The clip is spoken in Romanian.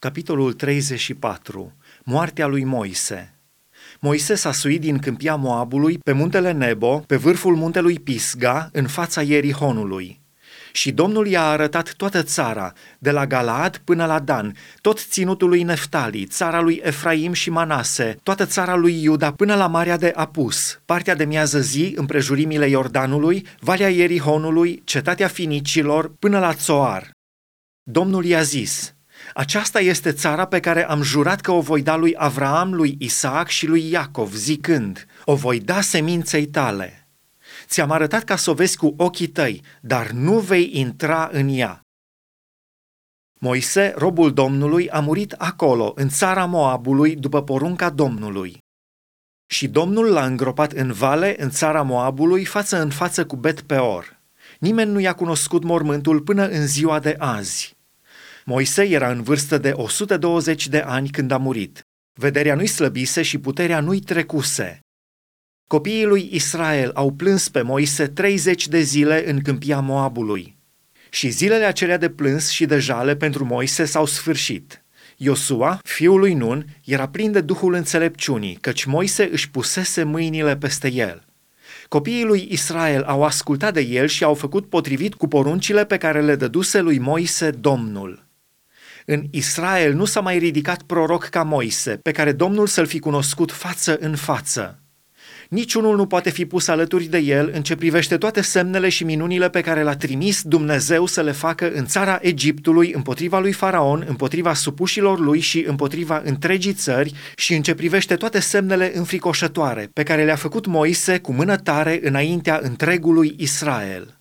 Capitolul 34. Moartea lui Moise. Moise s-a suit din câmpia Moabului pe muntele Nebo, pe vârful muntelui Pisga, în fața Ierihonului. Și Domnul i-a arătat toată țara, de la Galaad până la Dan, tot ținutul lui Neftali, țara lui Efraim și Manase, toată țara lui Iuda până la Marea de Apus, partea de miază zi, împrejurimile Iordanului, Valea Ierihonului, cetatea Finicilor, până la Țoar. Domnul i-a zis, aceasta este țara pe care am jurat că o voi da lui Avraam, lui Isaac și lui Iacov, zicând, o voi da seminței tale. Ți-am arătat ca să o vezi cu ochii tăi, dar nu vei intra în ea. Moise, robul Domnului, a murit acolo, în țara Moabului, după porunca Domnului. Și Domnul l-a îngropat în vale, în țara Moabului, față în față cu Bet Peor. Nimeni nu i-a cunoscut mormântul până în ziua de azi. Moise era în vârstă de 120 de ani când a murit. Vederea nu-i slăbise și puterea nu-i trecuse. Copiii lui Israel au plâns pe Moise 30 de zile în câmpia Moabului. Și zilele acelea de plâns și de jale pentru Moise s-au sfârșit. Iosua, fiul lui Nun, era plin de duhul înțelepciunii, căci Moise își pusese mâinile peste el. Copiii lui Israel au ascultat de el și au făcut potrivit cu poruncile pe care le dăduse lui Moise Domnul. În Israel nu s-a mai ridicat proroc ca Moise, pe care Domnul să-l fi cunoscut față în față. Niciunul nu poate fi pus alături de el în ce privește toate semnele și minunile pe care l-a trimis Dumnezeu să le facă în țara Egiptului, împotriva lui Faraon, împotriva supușilor lui și împotriva întregii țări și în ce privește toate semnele înfricoșătoare pe care le-a făcut Moise cu mână tare înaintea întregului Israel.